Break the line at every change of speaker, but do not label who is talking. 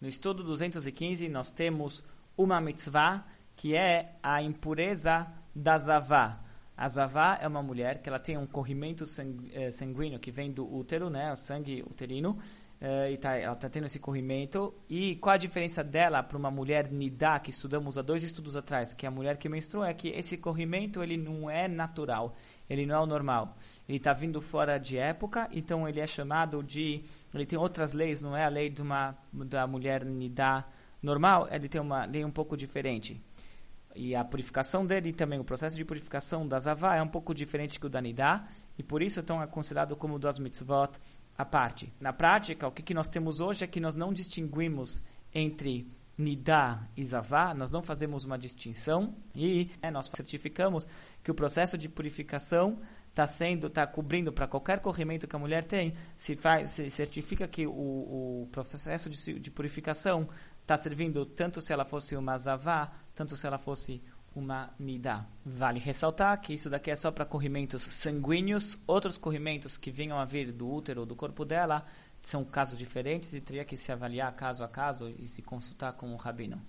No estudo 215, nós temos uma mitzvah que é a impureza da zavá. A zavá é uma mulher que ela tem um corrimento eh, sanguíneo que vem do útero, né, o sangue uterino, uh, e tá, ela está tendo esse corrimento. E qual a diferença dela para uma mulher nidá, que estudamos há dois estudos atrás, que é a mulher que menstrua, é que esse corrimento ele não é natural, ele não é o normal. Ele está vindo fora de época, então ele é chamado de... Ele tem outras leis, não é a lei de uma, da mulher nidá normal, ele tem uma lei um pouco diferente. E a purificação dele também, o processo de purificação da Zavá é um pouco diferente que o da Nidá, e por isso então é considerado como duas mitzvot à parte. Na prática, o que, que nós temos hoje é que nós não distinguimos entre Nidá e Zavá, nós não fazemos uma distinção e é, nós certificamos que o processo de purificação está sendo, está cobrindo para qualquer corrimento que a mulher tem, se, faz, se certifica que o, o processo de, de purificação está servindo tanto se ela fosse uma Zavá, tanto se ela fosse uma nidá. Vale ressaltar que isso daqui é só para corrimentos sanguíneos. Outros corrimentos que venham a vir do útero ou do corpo dela são casos diferentes e teria que se avaliar caso a caso e se consultar com o rabino.